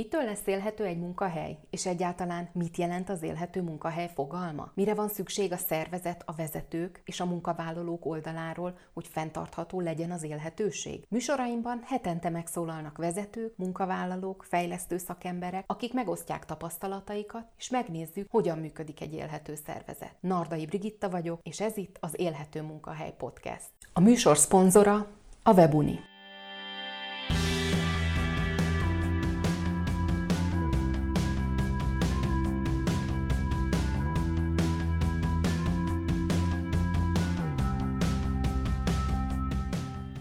Mitől lesz élhető egy munkahely? És egyáltalán mit jelent az élhető munkahely fogalma? Mire van szükség a szervezet, a vezetők és a munkavállalók oldaláról, hogy fenntartható legyen az élhetőség? Műsoraimban hetente megszólalnak vezetők, munkavállalók, fejlesztő szakemberek, akik megosztják tapasztalataikat, és megnézzük, hogyan működik egy élhető szervezet. Nardai Brigitta vagyok, és ez itt az Élhető Munkahely Podcast. A műsor szponzora a Webuni.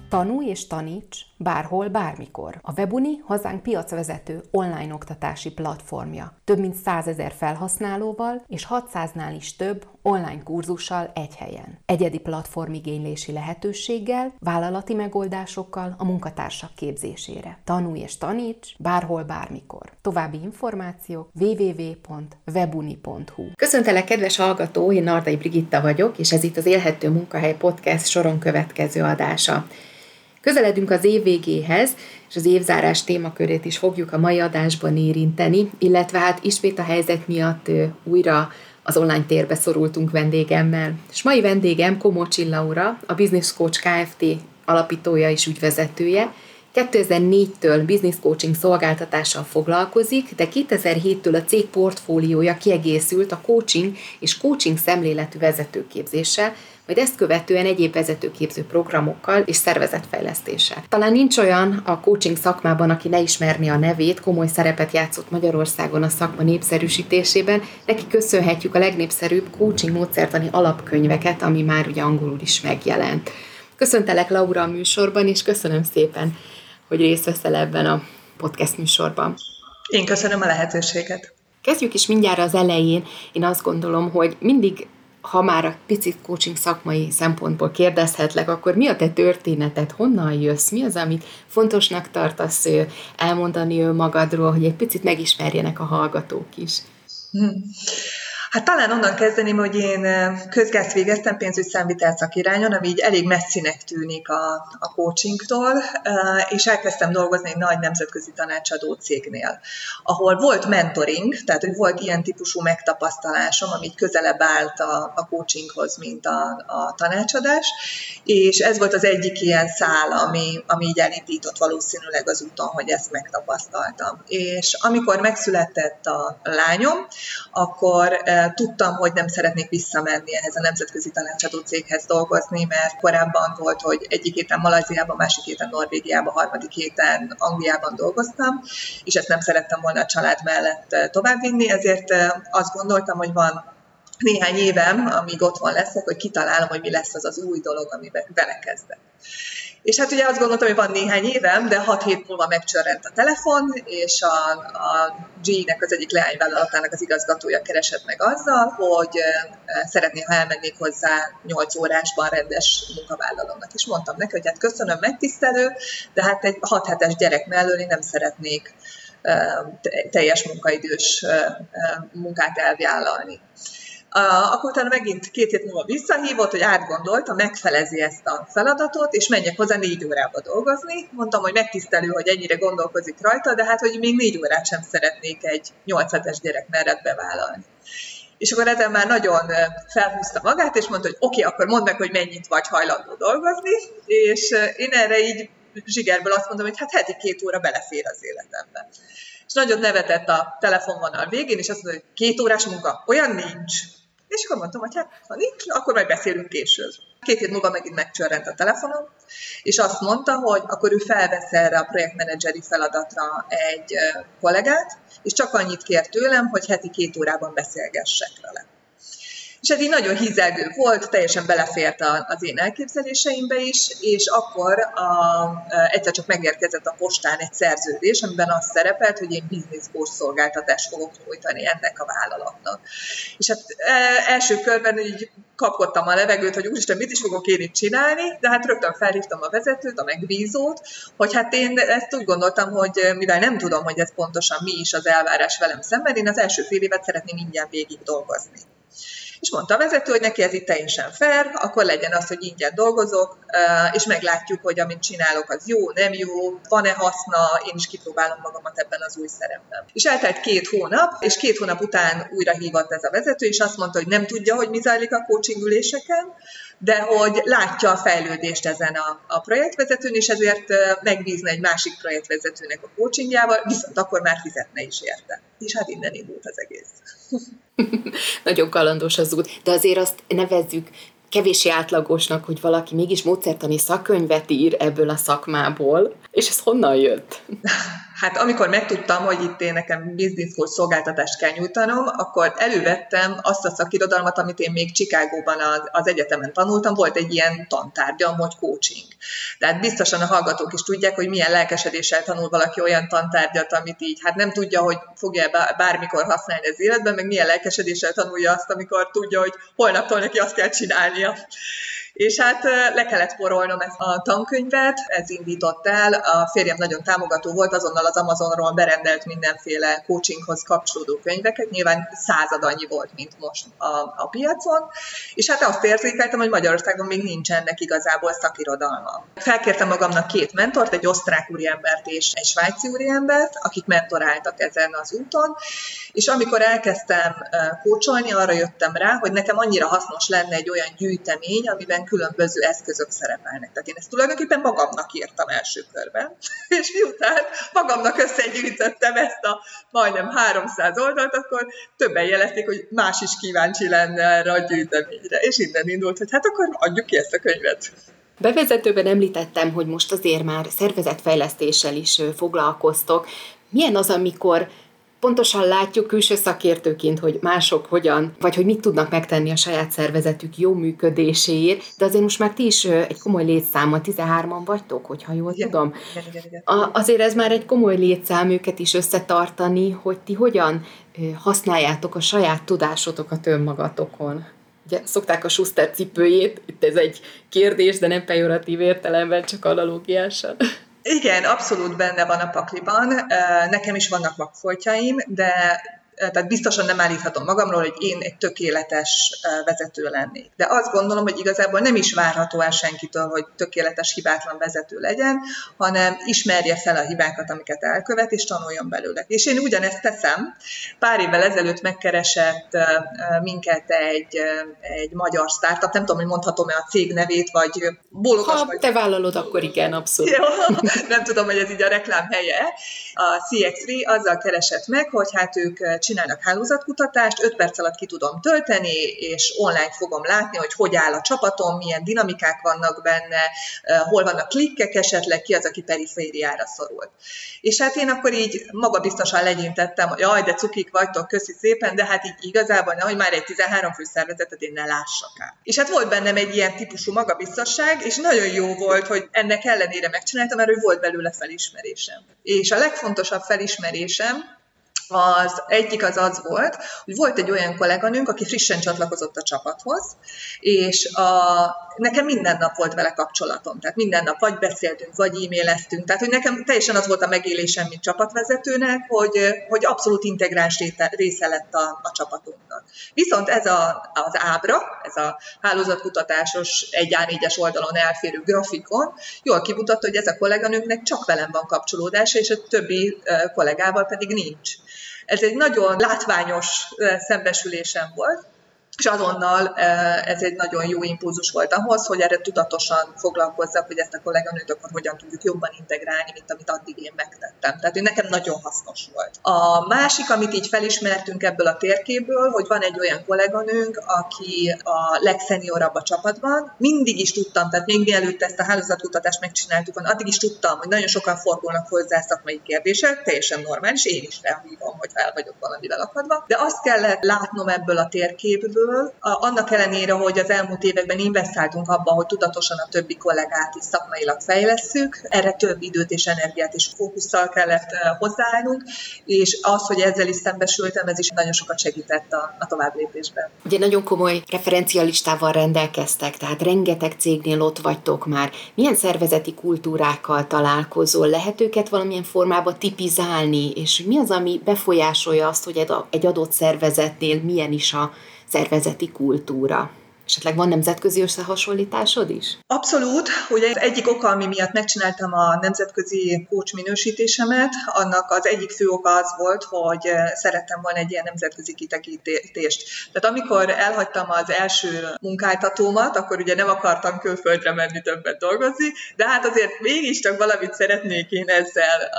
Tanulj és taníts bárhol, bármikor. A Webuni hazánk piacvezető online oktatási platformja. Több mint 100 ezer felhasználóval és 600-nál is több online kurzussal egy helyen. Egyedi platformigénylési lehetőséggel, vállalati megoldásokkal a munkatársak képzésére. Tanulj és taníts bárhol, bármikor. További információk www.webuni.hu Köszöntelek, kedves hallgató, én Nardai Brigitta vagyok, és ez itt az Élhető Munkahely Podcast soron következő adása. Közeledünk az év végéhez, és az évzárás témakörét is fogjuk a mai adásban érinteni, illetve hát ismét a helyzet miatt újra az online térbe szorultunk vendégemmel. És mai vendégem Komocsi Laura, a Business Coach Kft. alapítója és ügyvezetője, 2004-től business coaching szolgáltatással foglalkozik, de 2007-től a cég portfóliója kiegészült a coaching és coaching szemléletű vezetőképzéssel, majd ezt követően egyéb vezetőképző programokkal és szervezetfejlesztéssel. Talán nincs olyan a coaching szakmában, aki ne ismerni a nevét, komoly szerepet játszott Magyarországon a szakma népszerűsítésében, neki köszönhetjük a legnépszerűbb coaching módszertani alapkönyveket, ami már ugye angolul is megjelent. Köszöntelek Laura a műsorban, és köszönöm szépen, hogy részt veszel ebben a podcast műsorban. Én köszönöm a lehetőséget. Kezdjük is mindjárt az elején. Én azt gondolom, hogy mindig ha már a picit coaching szakmai szempontból kérdezhetlek, akkor mi a te történeted, honnan jössz, mi az, amit fontosnak tartasz elmondani magadról, hogy egy picit megismerjenek a hallgatók is? Hmm. Hát talán onnan kezdeném, hogy én közgázt végeztem pénzügy számvitel szakirányon, ami így elég messzinek tűnik a, a coachingtól, és elkezdtem dolgozni egy nagy nemzetközi tanácsadó cégnél, ahol volt mentoring, tehát hogy volt ilyen típusú megtapasztalásom, ami közelebb állt a, a coachinghoz, mint a, a tanácsadás, és ez volt az egyik ilyen szál, ami, ami így elindított valószínűleg az úton, hogy ezt megtapasztaltam. És amikor megszületett a lányom, akkor tudtam, hogy nem szeretnék visszamenni ehhez a nemzetközi tanácsadó céghez dolgozni, mert korábban volt, hogy egyik héten Malajziában, másik héten Norvégiában, harmadik héten Angliában dolgoztam, és ezt nem szerettem volna a család mellett továbbvinni, ezért azt gondoltam, hogy van néhány évem, amíg otthon leszek, hogy kitalálom, hogy mi lesz az az új dolog, amiben belekezdek. És hát ugye azt gondoltam, hogy van néhány évem, de hat hét múlva megcsörrent a telefon, és a, a G-nek az egyik leányvállalatának az igazgatója keresett meg azzal, hogy szeretné, ha elmennék hozzá 8 órásban rendes munkavállalónak. És mondtam neki, hogy hát köszönöm, megtisztelő, de hát egy 6 hetes gyerek mellől én nem szeretnék teljes munkaidős munkát elvállalni. Akkor utána megint két hét múlva visszahívott, hogy átgondolta, megfelezi ezt a feladatot, és menjek hozzá négy órába dolgozni. Mondtam, hogy megtisztelő, hogy ennyire gondolkozik rajta, de hát, hogy még négy órát sem szeretnék egy 8 hetes gyerek mellett bevállalni. És akkor ezen már nagyon felhúzta magát, és mondta, hogy oké, okay, akkor mondd meg, hogy mennyit vagy hajlandó dolgozni, és én erre így zsigerből azt mondom, hogy hát heti két óra belefér az életembe. És nagyon nevetett a telefonvonal végén, és azt mondta, hogy két órás munka, olyan nincs. Akkor mondtam, hogy hát, ha nincs, akkor majd beszélünk később. Két hét múlva megint megcsörrent a telefonom, és azt mondta, hogy akkor ő felvesz erre a projektmenedzseri feladatra egy kollégát, és csak annyit kér tőlem, hogy heti két órában beszélgessek vele. És ez így nagyon hízelgő volt, teljesen belefért az én elképzeléseimbe is, és akkor a, egyszer csak megérkezett a postán egy szerződés, amiben az szerepelt, hogy én coach szolgáltatást fogok nyújtani ennek a vállalatnak. És hát első körben így kapkodtam a levegőt, hogy úristen, mit is fogok én itt csinálni, de hát rögtön felhívtam a vezetőt, a megbízót, hogy hát én ezt úgy gondoltam, hogy mivel nem tudom, hogy ez pontosan mi is az elvárás velem szemben, én az első fél évet szeretném ingyen végig dolgozni. És mondta a vezető, hogy neki ez itt teljesen fair, akkor legyen az, hogy ingyen dolgozok, és meglátjuk, hogy amit csinálok, az jó, nem jó, van-e haszna, én is kipróbálom magamat ebben az új szerepben. És eltelt két hónap, és két hónap után újra hívott ez a vezető, és azt mondta, hogy nem tudja, hogy mi zajlik a coaching üléseken, de hogy látja a fejlődést ezen a, a projektvezetőn, és ezért megbízna egy másik projektvezetőnek a coachingjával, viszont akkor már fizetne is érte. És hát innen indult az egész. Nagyon kalandos az út, de azért azt nevezzük kevési átlagosnak, hogy valaki mégis módszertani szakkönyvet ír ebből a szakmából, és ez honnan jött? Hát amikor megtudtam, hogy itt én nekem business school szolgáltatást kell nyújtanom, akkor elővettem azt a szakirodalmat, amit én még Csikágóban az, egyetemen tanultam, volt egy ilyen tantárgyam, hogy coaching. Tehát biztosan a hallgatók is tudják, hogy milyen lelkesedéssel tanul valaki olyan tantárgyat, amit így, hát nem tudja, hogy fogja bármikor használni az életben, meg milyen lelkesedéssel tanulja azt, amikor tudja, hogy holnaptól neki azt kell csinálnia. És hát le kellett porolnom ezt a tankönyvet, ez indított el, a férjem nagyon támogató volt, azonnal az Amazonról berendelt mindenféle coachinghoz kapcsolódó könyveket, nyilván század annyi volt, mint most a, a piacon, és hát azt érzékeltem, hogy Magyarországon még nincsenek igazából szakirodalma. Felkértem magamnak két mentort, egy osztrák úriembert és egy svájci úriembert, akik mentoráltak ezen az úton, és amikor elkezdtem kócsolni, arra jöttem rá, hogy nekem annyira hasznos lenne egy olyan gyűjtemény, amiben különböző eszközök szerepelnek. Tehát én ezt tulajdonképpen magamnak írtam első körben, és miután magamnak összegyűjtöttem ezt a majdnem 300 oldalt, akkor többen jelezték, hogy más is kíváncsi lenne erre a gyűjteményre, és innen indult, hogy hát akkor adjuk ki ezt a könyvet. Bevezetőben említettem, hogy most azért már szervezetfejlesztéssel is foglalkoztok. Milyen az, amikor pontosan látjuk külső szakértőként, hogy mások hogyan, vagy hogy mit tudnak megtenni a saját szervezetük jó működéséért, de azért most már ti is egy komoly létszáma, 13-an vagytok, hogyha jól igen, tudom. Igen, igen, igen. A, azért ez már egy komoly létszám őket is összetartani, hogy ti hogyan használjátok a saját tudásotokat önmagatokon. Ugye szokták a Schuster cipőjét, itt ez egy kérdés, de nem pejoratív értelemben, csak analógiásan. Igen, abszolút benne van a pakliban. Nekem is vannak vakfoltjaim, de tehát biztosan nem állíthatom magamról, hogy én egy tökéletes vezető lennék. De azt gondolom, hogy igazából nem is várható el senkitől, hogy tökéletes, hibátlan vezető legyen, hanem ismerje fel a hibákat, amiket elkövet, és tanuljon belőle. És én ugyanezt teszem. Pár évvel ezelőtt megkeresett minket egy, egy magyar startup, nem tudom, hogy mondhatom-e a cég nevét, vagy bólogas. Ha vagy... te vállalod, akkor igen, abszolút. Jó, nem tudom, hogy ez így a reklám helye. A CX3 azzal keresett meg, hogy hát ők csinálnak hálózatkutatást, 5 perc alatt ki tudom tölteni, és online fogom látni, hogy hogy áll a csapatom, milyen dinamikák vannak benne, hol vannak klikkek esetleg, ki az, aki perifériára szorult. És hát én akkor így magabiztosan legyintettem, hogy jaj, de cukik vagytok, köszi szépen, de hát így igazából, hogy már egy 13 fő szervezetet én ne lássak el. És hát volt bennem egy ilyen típusú magabiztosság, és nagyon jó volt, hogy ennek ellenére megcsináltam, mert hogy volt belőle felismerésem. És a legfontosabb felismerésem, az egyik az az volt, hogy volt egy olyan kolléganőnk, aki frissen csatlakozott a csapathoz, és a, nekem minden nap volt vele kapcsolatom. Tehát minden nap vagy beszéltünk, vagy e-maileztünk. Tehát, hogy nekem teljesen az volt a megélésem, mint csapatvezetőnek, hogy, hogy abszolút integráns része lett a, a csapatunknak. Viszont ez a, az ábra, ez a hálózatkutatásos egy A4-es oldalon elférő grafikon jól kimutatta, hogy ez a kolléganőnknek csak velem van kapcsolódása, és a többi kollégával pedig nincs. Ez egy nagyon látványos szembesülésem volt, és azonnal ez egy nagyon jó impulzus volt ahhoz, hogy erre tudatosan foglalkozzak, hogy ezt a kolléganőt akkor hogyan tudjuk jobban integrálni, mint amit addig én megtettem. Tehát, hogy nekem nagyon hasznos volt. A másik, amit így felismertünk ebből a térképből, hogy van egy olyan kolléganőnk, aki a legszeniorabb a csapatban. Mindig is tudtam, tehát még mielőtt ezt a hálózatkutatást megcsináltuk, addig is tudtam, hogy nagyon sokan fordulnak hozzá szakmai kérdések, teljesen normális, én is felhívom, hogy el vagyok valamivel akadva. De azt kellett látnom ebből a térképből, részről, annak ellenére, hogy az elmúlt években investáltunk abba, hogy tudatosan a többi kollégát is szakmailag fejlesszük, erre több időt és energiát és fókusszal kellett hozzáállnunk, és az, hogy ezzel is szembesültem, ez is nagyon sokat segített a, a tovább lépésben. Ugye nagyon komoly referencialistával rendelkeztek, tehát rengeteg cégnél ott vagytok már. Milyen szervezeti kultúrákkal találkozol? Lehet őket valamilyen formában tipizálni, és mi az, ami befolyásolja azt, hogy egy adott szervezetnél milyen is a szervezeti kultúra. Esetleg van nemzetközi összehasonlításod is? Abszolút. Ugye egyik oka, ami miatt megcsináltam a nemzetközi coach minősítésemet, annak az egyik fő oka az volt, hogy eh, szerettem volna egy ilyen nemzetközi kitekintést. Tehát amikor elhagytam az első munkáltatómat, akkor ugye nem akartam külföldre menni többet dolgozni, de hát azért mégiscsak valamit szeretnék én ezzel,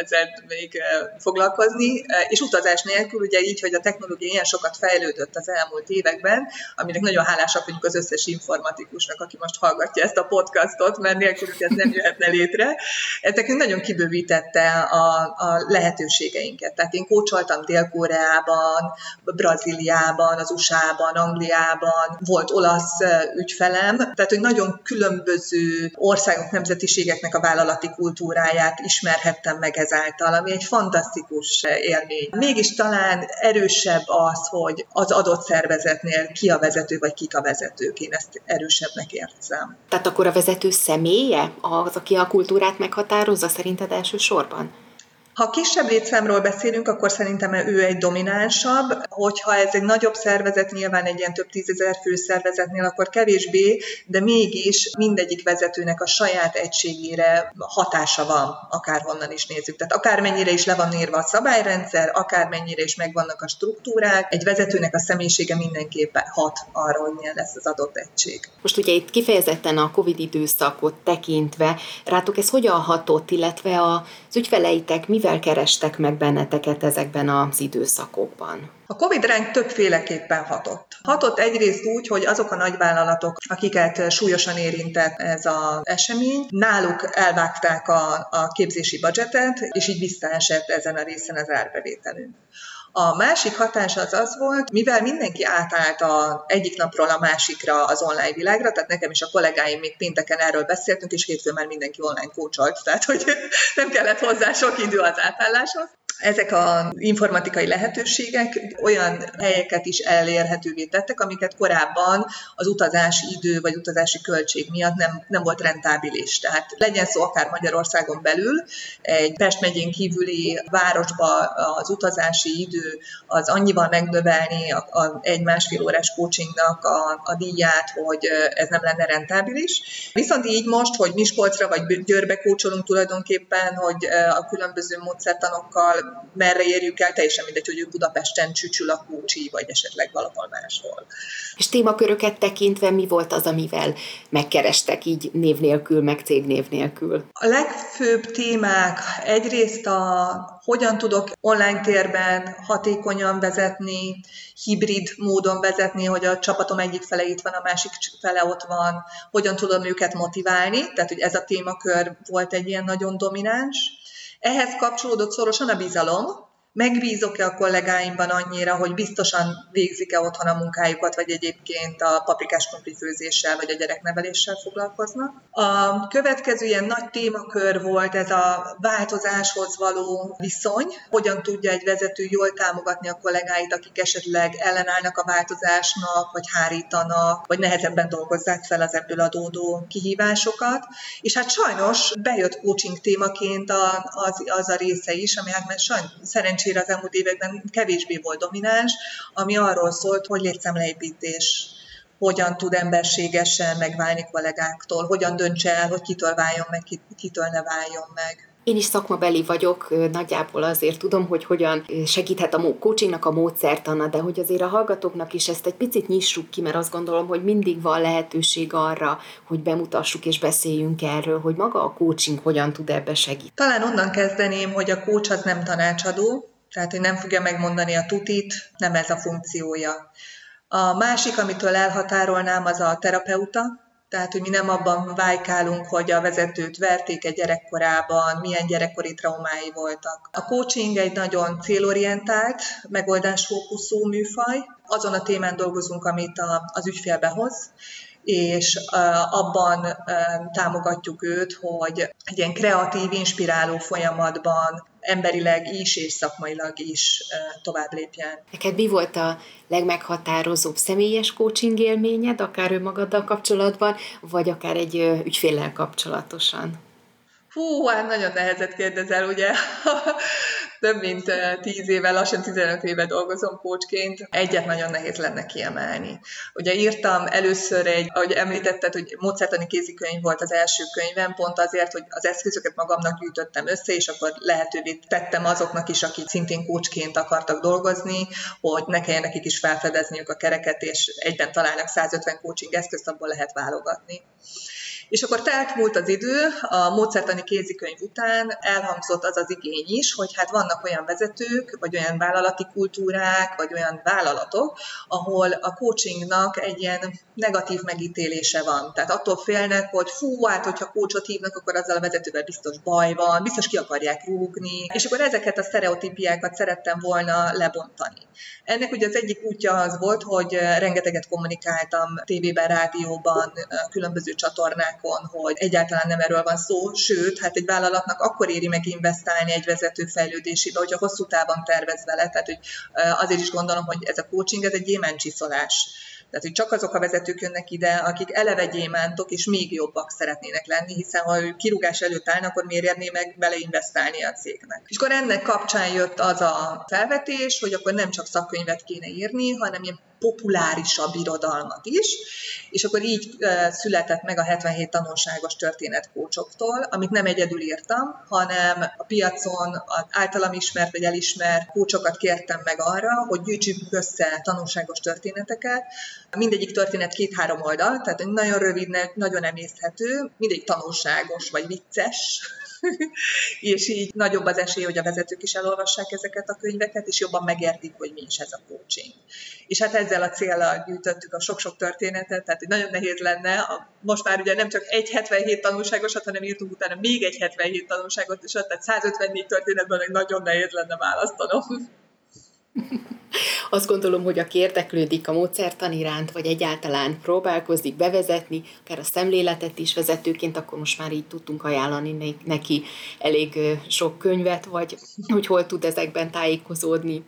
ezzel még eh, foglalkozni, eh, és utazás nélkül, ugye így, hogy a technológia ilyen sokat fejlődött az elmúlt években, aminek nagyon hálás hálásak vagyunk az összes informatikusnak, aki most hallgatja ezt a podcastot, mert nélkülük ez nem jöhetne létre. Ez nekünk nagyon kibővítette a, a lehetőségeinket. Tehát én kócsoltam Dél-Koreában, Brazíliában, az USA-ban, Angliában, volt olasz ügyfelem, tehát hogy nagyon különböző országok, nemzetiségeknek a vállalati kultúráját ismerhettem meg ezáltal, ami egy fantasztikus élmény. Mégis talán erősebb az, hogy az adott szervezetnél ki a vezető, vagy kik a vezetők, én ezt erősebbnek érzem. Tehát akkor a vezető személye az, aki a kultúrát meghatározza szerinted elsősorban? Ha kisebb létszámról beszélünk, akkor szerintem ő egy dominánsabb. Hogyha ez egy nagyobb szervezet, nyilván egy ilyen több tízezer fő szervezetnél, akkor kevésbé, de mégis mindegyik vezetőnek a saját egységére hatása van, akárhonnan is nézzük. Tehát akármennyire is le van írva a szabályrendszer, akármennyire is megvannak a struktúrák, egy vezetőnek a személyisége mindenképpen hat arra, hogy milyen lesz az adott egység. Most ugye itt kifejezetten a COVID időszakot tekintve, rátok ez hogyan hatott, illetve az ügyfeleitek mi mivel kerestek meg benneteket ezekben az időszakokban? A COVID ránk többféleképpen hatott. Hatott egyrészt úgy, hogy azok a nagyvállalatok, akiket súlyosan érintett ez az esemény, náluk elvágták a, a képzési budgetet, és így visszaesett ezen a részen az árbevételünk. A másik hatás az az volt, mivel mindenki átállt a egyik napról a másikra az online világra, tehát nekem is a kollégáim még pénteken erről beszéltünk, és hétfőn már mindenki online kócsolt, tehát hogy nem kellett hozzá sok idő az átálláshoz ezek az informatikai lehetőségek olyan helyeket is elérhetővé tettek, amiket korábban az utazási idő vagy utazási költség miatt nem, nem volt rentábilis. Tehát legyen szó akár Magyarországon belül, egy Pest megyén kívüli városba az utazási idő az annyival megnövelni a, a egy-másfél órás coachingnak a, a díját, hogy ez nem lenne rentábilis. Viszont így most, hogy Miskolcra vagy Győrbe kócsolunk tulajdonképpen, hogy a különböző módszertanokkal merre érjük el, teljesen mindegy, hogy ő Budapesten csücsül a kúcsi, vagy esetleg valahol máshol. És témaköröket tekintve mi volt az, amivel megkerestek így név nélkül, meg cég név nélkül? A legfőbb témák egyrészt a hogyan tudok online térben hatékonyan vezetni, hibrid módon vezetni, hogy a csapatom egyik fele itt van, a másik fele ott van, hogyan tudom őket motiválni, tehát hogy ez a témakör volt egy ilyen nagyon domináns. Ehhez kapcsolódott szorosan a bizalom, megbízok-e a kollégáimban annyira, hogy biztosan végzik-e otthon a munkájukat, vagy egyébként a paprikás főzéssel, vagy a gyerekneveléssel foglalkoznak. A következő ilyen nagy témakör volt ez a változáshoz való viszony, hogyan tudja egy vezető jól támogatni a kollégáit, akik esetleg ellenállnak a változásnak, vagy hárítanak, vagy nehezebben dolgozzák fel az ebből adódó kihívásokat. És hát sajnos bejött coaching témaként az, az a része is, ami hát mert sajnos szerencsére szerencsére az elmúlt években kevésbé volt domináns, ami arról szólt, hogy létszámleépítés hogyan tud emberségesen megválni kollégáktól, hogyan döntse el, hogy kitől váljon meg, kitől ne váljon meg. Én is szakmabeli vagyok, nagyjából azért tudom, hogy hogyan segíthet a coachingnak a módszertana, de hogy azért a hallgatóknak is ezt egy picit nyissuk ki, mert azt gondolom, hogy mindig van lehetőség arra, hogy bemutassuk és beszéljünk erről, hogy maga a coaching hogyan tud ebbe segíteni. Talán onnan kezdeném, hogy a coach az nem tanácsadó, tehát, hogy nem fogja megmondani a tutit, nem ez a funkciója. A másik, amitől elhatárolnám, az a terapeuta, tehát, hogy mi nem abban vájkálunk, hogy a vezetőt verték egy gyerekkorában, milyen gyerekkori traumái voltak. A coaching egy nagyon célorientált, megoldásfókuszú műfaj. Azon a témán dolgozunk, amit a, az ügyfél behoz, és abban támogatjuk őt, hogy egy ilyen kreatív, inspiráló folyamatban emberileg is és szakmailag is tovább lépjen. Neked mi volt a legmeghatározóbb személyes coaching élményed, akár önmagaddal kapcsolatban, vagy akár egy ügyféllel kapcsolatosan? Hú, hát nagyon nehezet kérdezel, ugye? több mint 10 éve, lassan 15 éve dolgozom kócsként, egyet nagyon nehéz lenne kiemelni. Ugye írtam először egy, ahogy említetted, hogy módszertani kézikönyv volt az első könyvem, pont azért, hogy az eszközöket magamnak gyűjtöttem össze, és akkor lehetővé tettem azoknak is, akik szintén kócsként akartak dolgozni, hogy ne kelljen nekik is felfedezniük a kereket, és egyben találnak 150 coaching eszközt, abból lehet válogatni. És akkor telt múlt az idő, a módszertani kézikönyv után elhangzott az az igény is, hogy hát vannak olyan vezetők, vagy olyan vállalati kultúrák, vagy olyan vállalatok, ahol a coachingnak egy ilyen negatív megítélése van. Tehát attól félnek, hogy fú, hát hogyha coachot hívnak, akkor azzal a vezetővel biztos baj van, biztos ki akarják rúgni. És akkor ezeket a sztereotípiákat szerettem volna lebontani. Ennek ugye az egyik útja az volt, hogy rengeteget kommunikáltam tévében, rádióban, különböző csatornák világon, hogy egyáltalán nem erről van szó, sőt, hát egy vállalatnak akkor éri meg investálni egy vezető fejlődésébe, hogyha hosszú távon tervez vele, tehát hogy azért is gondolom, hogy ez a coaching, ez egy gyémáncsiszolás tehát, hogy csak azok a vezetők jönnek ide, akik eleve gyémántok, és még jobbak szeretnének lenni, hiszen ha ő kirúgás előtt állnak, akkor miért érné meg beleinvestálni a cégnek. És akkor ennek kapcsán jött az a felvetés, hogy akkor nem csak szakkönyvet kéne írni, hanem ilyen populárisabb irodalmat is, és akkor így született meg a 77 tanulságos történet kócsoktól, amit nem egyedül írtam, hanem a piacon általam ismert vagy elismert kócsokat kértem meg arra, hogy gyűjtsük össze tanulságos történeteket, Mindegyik történet két-három oldal, tehát nagyon rövid, nagyon emészhető, mindegyik tanulságos vagy vicces, és így nagyobb az esély, hogy a vezetők is elolvassák ezeket a könyveket, és jobban megértik, hogy mi is ez a coaching. És hát ezzel a célral gyűjtöttük a sok-sok történetet, tehát nagyon nehéz lenne, most már ugye nem csak egy 77 tanulságosat, hanem írtunk utána még egy 77 tanulságot, és tehát 154 történetben nagyon nehéz lenne választanom. Azt gondolom, hogy aki érdeklődik a módszertan iránt, vagy egyáltalán próbálkozik bevezetni, akár a szemléletet is vezetőként, akkor most már így tudtunk ajánlani neki elég sok könyvet, vagy hogy hol tud ezekben tájékozódni.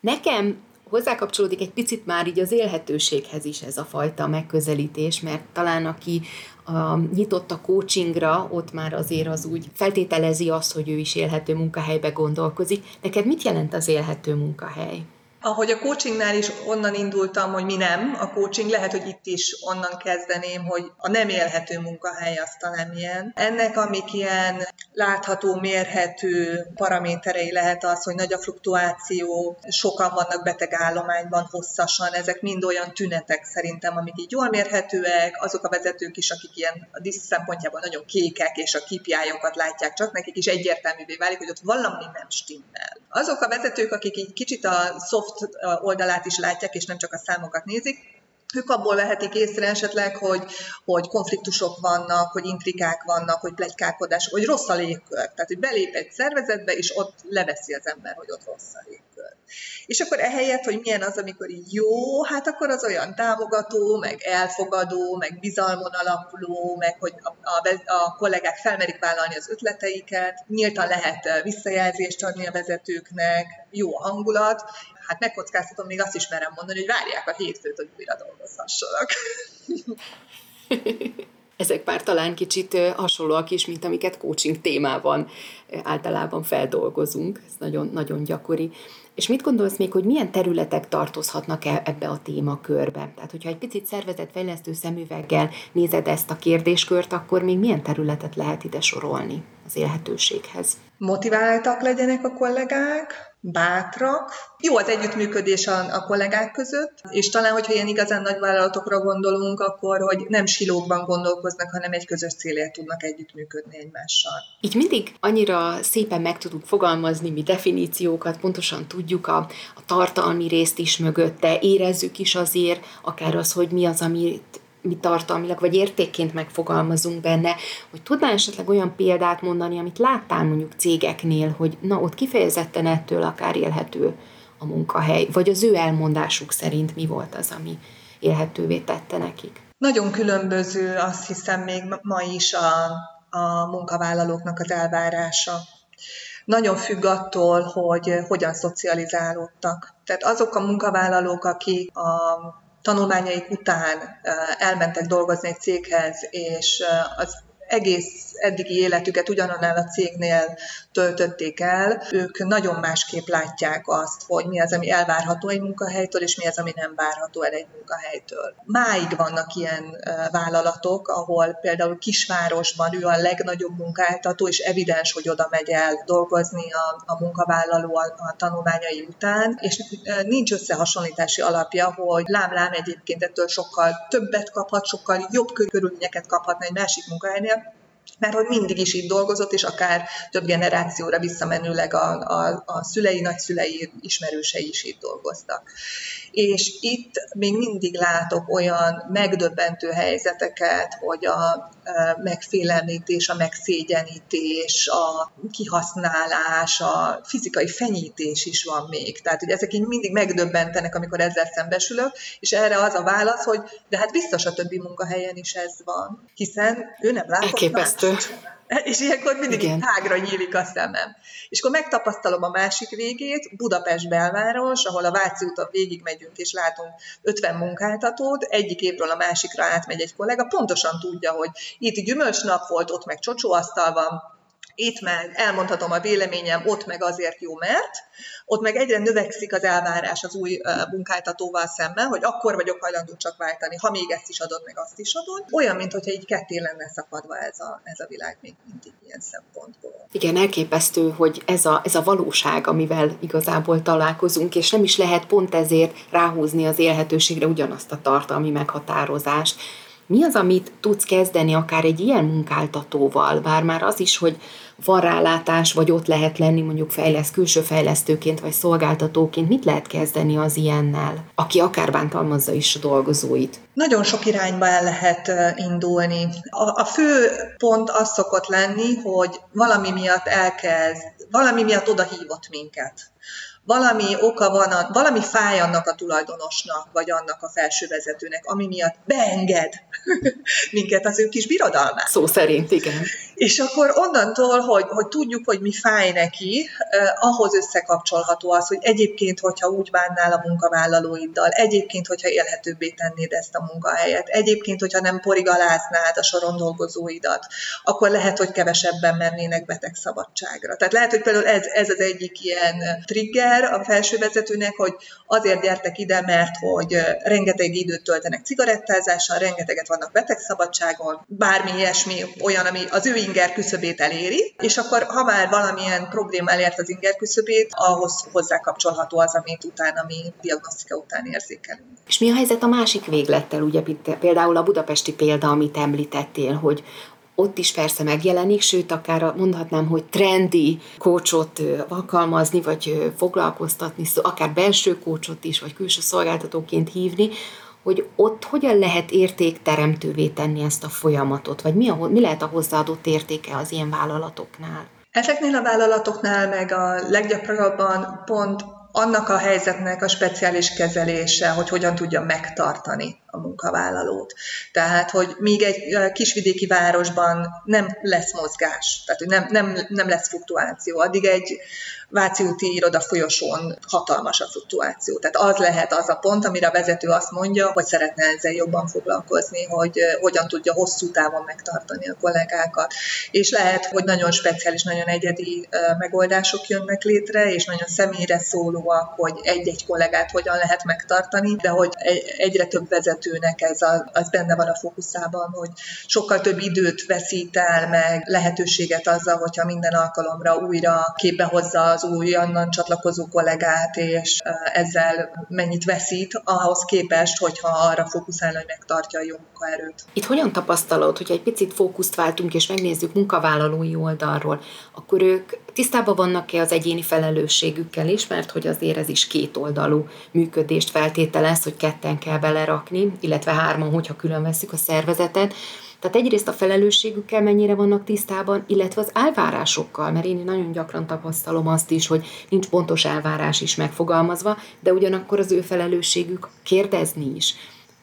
Nekem hozzákapcsolódik egy picit már így az élhetőséghez is ez a fajta megközelítés, mert talán aki a, nyitott a coachingra, ott már azért az úgy feltételezi azt, hogy ő is élhető munkahelybe gondolkozik. Neked mit jelent az élhető munkahely? Ahogy a coachingnál is onnan indultam, hogy mi nem, a coaching lehet, hogy itt is onnan kezdeném, hogy a nem élhető munkahely az talán milyen. Ennek, amik ilyen látható, mérhető paraméterei lehet az, hogy nagy a fluktuáció, sokan vannak betegállományban hosszasan, ezek mind olyan tünetek szerintem, amik így jól mérhetőek, azok a vezetők is, akik ilyen a disz szempontjában nagyon kékek, és a kipjájokat látják csak, nekik is egyértelművé válik, hogy ott valami nem stimmel. Azok a vezetők, akik így kicsit a soft soft oldalát is látják, és nem csak a számokat nézik, ők abból vehetik észre esetleg, hogy, hogy konfliktusok vannak, hogy intrikák vannak, hogy plegykálkodás, hogy rossz a légkör. Tehát, hogy belép egy szervezetbe, és ott leveszi az ember, hogy ott rossz a légkör. És akkor ehelyett, hogy milyen az, amikor így jó, hát akkor az olyan támogató, meg elfogadó, meg bizalmon alapuló, meg hogy a, a, a kollégák felmerik vállalni az ötleteiket, nyíltan lehet visszajelzést adni a vezetőknek, jó a hangulat, hát megkockáztatom, még azt is merem mondani, hogy várják a hétfőt, hogy újra dolgozhassanak. Ezek már talán kicsit hasonlóak is, mint amiket coaching témában általában feldolgozunk. Ez nagyon, nagyon gyakori. És mit gondolsz még, hogy milyen területek tartozhatnak -e ebbe a témakörbe? Tehát, hogyha egy picit szervezetfejlesztő szemüveggel nézed ezt a kérdéskört, akkor még milyen területet lehet ide sorolni az élhetőséghez? Motiváltak legyenek a kollégák, bátrak. Jó az együttműködés a, a kollégák között, és talán, hogyha ilyen igazán nagy vállalatokra gondolunk, akkor, hogy nem silókban gondolkoznak, hanem egy közös célért tudnak együttműködni egymással. Így mindig annyira szépen meg tudunk fogalmazni mi definíciókat, pontosan tudjuk a, a tartalmi részt is mögötte, érezzük is azért, akár az, hogy mi az, amit mi tartalmilag, vagy értékként megfogalmazunk benne, hogy tudnál esetleg olyan példát mondani, amit láttál mondjuk cégeknél, hogy na, ott kifejezetten ettől akár élhető a munkahely, vagy az ő elmondásuk szerint mi volt az, ami élhetővé tette nekik? Nagyon különböző, azt hiszem még ma is a, a munkavállalóknak az elvárása. Nagyon függ attól, hogy hogyan szocializálódtak. Tehát azok a munkavállalók, akik a tanulmányaik után elmentek dolgozni egy céghez, és az egész eddigi életüket ugyanannál a cégnél töltötték el, ők nagyon másképp látják azt, hogy mi az, ami elvárható egy munkahelytől, és mi az, ami nem várható el egy munkahelytől. Máig vannak ilyen vállalatok, ahol például kisvárosban ő a legnagyobb munkáltató, és evidens, hogy oda megy el dolgozni a, a munkavállaló a, a tanulmányai után, és nincs összehasonlítási alapja, hogy lám-lám egyébként ettől sokkal többet kaphat, sokkal jobb körülményeket kaphatna egy másik munkahelynél, mert hogy mindig is itt dolgozott, és akár több generációra visszamenőleg a, a, a szülei, nagyszülei, ismerősei is itt dolgoztak. És itt még mindig látok olyan megdöbbentő helyzeteket, hogy a megfélemlítés, a megszégyenítés, a kihasználás, a fizikai fenyítés is van még. Tehát, hogy ezek így mindig megdöbbentenek, amikor ezzel szembesülök, és erre az a válasz, hogy de hát biztos a többi munkahelyen is ez van, hiszen ő nem látott Elképesztő. Más. És ilyenkor mindig Igen. tágra nyílik a szemem. És akkor megtapasztalom a másik végét, Budapest belváros, ahol a Váci úton végig megyünk, és látunk 50 munkáltatót, egyik évről a másikra átmegy egy kollega, pontosan tudja, hogy itt gyümölcsnap volt, ott meg csocsóasztal van, itt meg elmondhatom a véleményem, ott meg azért jó, mert ott meg egyre növekszik az elvárás az új munkáltatóval szemben, hogy akkor vagyok hajlandó csak váltani, ha még ezt is adod, meg azt is adod. Olyan, mintha egy ketté lenne szakadva ez a, ez a világ még mindig ilyen szempontból. Igen, elképesztő, hogy ez a, ez a valóság, amivel igazából találkozunk, és nem is lehet pont ezért ráhúzni az élhetőségre ugyanazt a tartalmi meghatározást mi az, amit tudsz kezdeni akár egy ilyen munkáltatóval, bár már az is, hogy van rálátás, vagy ott lehet lenni mondjuk fejlesz, külső fejlesztőként, vagy szolgáltatóként, mit lehet kezdeni az ilyennel, aki akár bántalmazza is a dolgozóit? Nagyon sok irányba el lehet indulni. A, a fő pont az szokott lenni, hogy valami miatt elkezd, valami miatt oda hívott minket valami oka van, a, valami fáj annak a tulajdonosnak, vagy annak a felsővezetőnek, ami miatt beenged minket az ő kis birodalmát. Szó szerint, igen. És akkor onnantól, hogy, hogy tudjuk, hogy mi fáj neki, eh, ahhoz összekapcsolható az, hogy egyébként, hogyha úgy bánnál a munkavállalóiddal, egyébként, hogyha élhetőbbé tennéd ezt a munkahelyet, egyébként, hogyha nem porigaláznád a soron dolgozóidat, akkor lehet, hogy kevesebben mennének betegszabadságra. Tehát lehet, hogy például ez, ez az egyik ilyen trigger a felsővezetőnek, hogy azért gyertek ide, mert hogy rengeteg időt töltenek cigarettázással, rengeteget vannak betegszabadságon, bármi ilyesmi olyan, ami az ő inger küszöbét eléri, és akkor ha már valamilyen probléma elért az inger küszöbét, ahhoz hozzá kapcsolható az, amit utána mi diagnosztika után érzékelünk. És mi a helyzet a másik véglettel, ugye például a budapesti példa, amit említettél, hogy ott is persze megjelenik, sőt, akár mondhatnám, hogy trendi kócsot alkalmazni, vagy foglalkoztatni, akár belső kócsot is, vagy külső szolgáltatóként hívni, hogy ott hogyan lehet értékteremtővé tenni ezt a folyamatot, vagy mi, a, mi lehet a hozzáadott értéke az ilyen vállalatoknál? Ezeknél a vállalatoknál meg a leggyakrabban pont annak a helyzetnek a speciális kezelése, hogy hogyan tudja megtartani a munkavállalót. Tehát, hogy még egy kisvidéki városban nem lesz mozgás, tehát hogy nem, nem, nem lesz fluktuáció. Addig egy Váci úti iroda folyosón hatalmas a fluktuáció. Tehát az lehet az a pont, amire a vezető azt mondja, hogy szeretne ezzel jobban foglalkozni, hogy hogyan tudja hosszú távon megtartani a kollégákat. És lehet, hogy nagyon speciális, nagyon egyedi megoldások jönnek létre, és nagyon személyre szólóak, hogy egy-egy kollégát hogyan lehet megtartani, de hogy egyre több vezetőnek ez a, az benne van a fókuszában, hogy sokkal több időt veszít el, meg lehetőséget azzal, hogyha minden alkalomra újra képbe hozza az újonnan csatlakozó kollégát, és ezzel mennyit veszít, ahhoz képest, hogyha arra fókuszál, hogy megtartja a jó munkaerőt. Itt hogyan tapasztalod, hogy egy picit fókuszt váltunk, és megnézzük munkavállalói oldalról, akkor ők tisztában vannak-e az egyéni felelősségükkel is, mert hogy azért ez is kétoldalú működést feltételez, hogy ketten kell belerakni, illetve hárman, hogyha külön veszük a szervezetet, tehát egyrészt a felelősségükkel mennyire vannak tisztában, illetve az elvárásokkal, mert én nagyon gyakran tapasztalom azt is, hogy nincs pontos elvárás is megfogalmazva, de ugyanakkor az ő felelősségük kérdezni is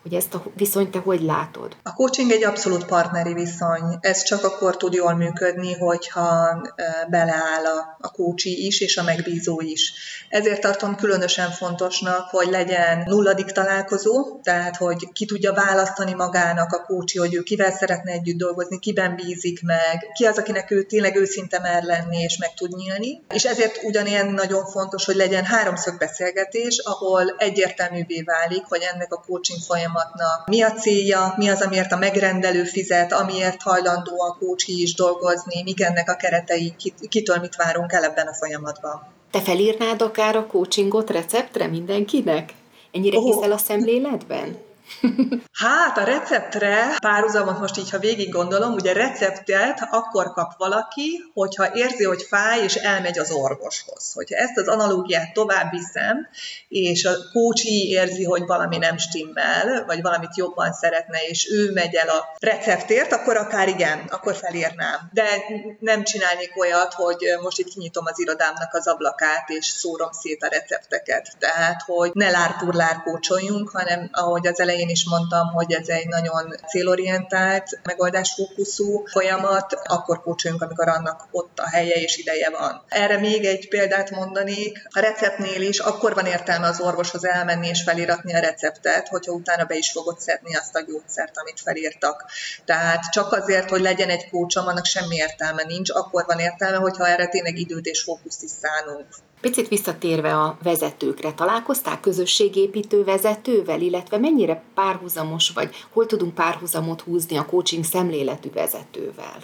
hogy ezt a viszonyt te hogy látod? A coaching egy abszolút partneri viszony. Ez csak akkor tud jól működni, hogyha beleáll a, a coachi is, és a megbízó is. Ezért tartom különösen fontosnak, hogy legyen nulladik találkozó, tehát hogy ki tudja választani magának a coachi, hogy ő kivel szeretne együtt dolgozni, kiben bízik meg, ki az, akinek ő tényleg őszinte mer lenni, és meg tud nyílni. És ezért ugyanilyen nagyon fontos, hogy legyen háromszög beszélgetés, ahol egyértelművé válik, hogy ennek a coaching folyamatnak mi a célja, mi az, amiért a megrendelő fizet, amiért hajlandó a coach is dolgozni, mik ennek a keretei, kitől mit várunk el ebben a folyamatban. Te felírnád akár a coachingot receptre mindenkinek? Ennyire oh. hiszel a szemléletben? Hát a receptre párhuzamot most így, ha végig gondolom, ugye receptet akkor kap valaki, hogyha érzi, hogy fáj, és elmegy az orvoshoz. Hogyha ezt az analógiát tovább viszem, és a kócsi érzi, hogy valami nem stimmel, vagy valamit jobban szeretne, és ő megy el a receptért, akkor akár igen, akkor felírnám. De nem csinálnék olyat, hogy most itt kinyitom az irodámnak az ablakát, és szórom szét a recepteket. Tehát, hogy ne lárpurlár kócsoljunk, hanem ahogy az elején elején is mondtam, hogy ez egy nagyon célorientált, megoldásfókuszú folyamat, akkor kócsoljunk, amikor annak ott a helye és ideje van. Erre még egy példát mondanék. A receptnél is akkor van értelme az orvoshoz elmenni és feliratni a receptet, hogyha utána be is fogod szedni azt a gyógyszert, amit felírtak. Tehát csak azért, hogy legyen egy kócsom, annak semmi értelme nincs, akkor van értelme, hogyha erre tényleg időt és fókuszt is szánunk. Picit visszatérve a vezetőkre, találkozták közösségépítő vezetővel, illetve mennyire párhuzamos, vagy hol tudunk párhuzamot húzni a coaching szemléletű vezetővel?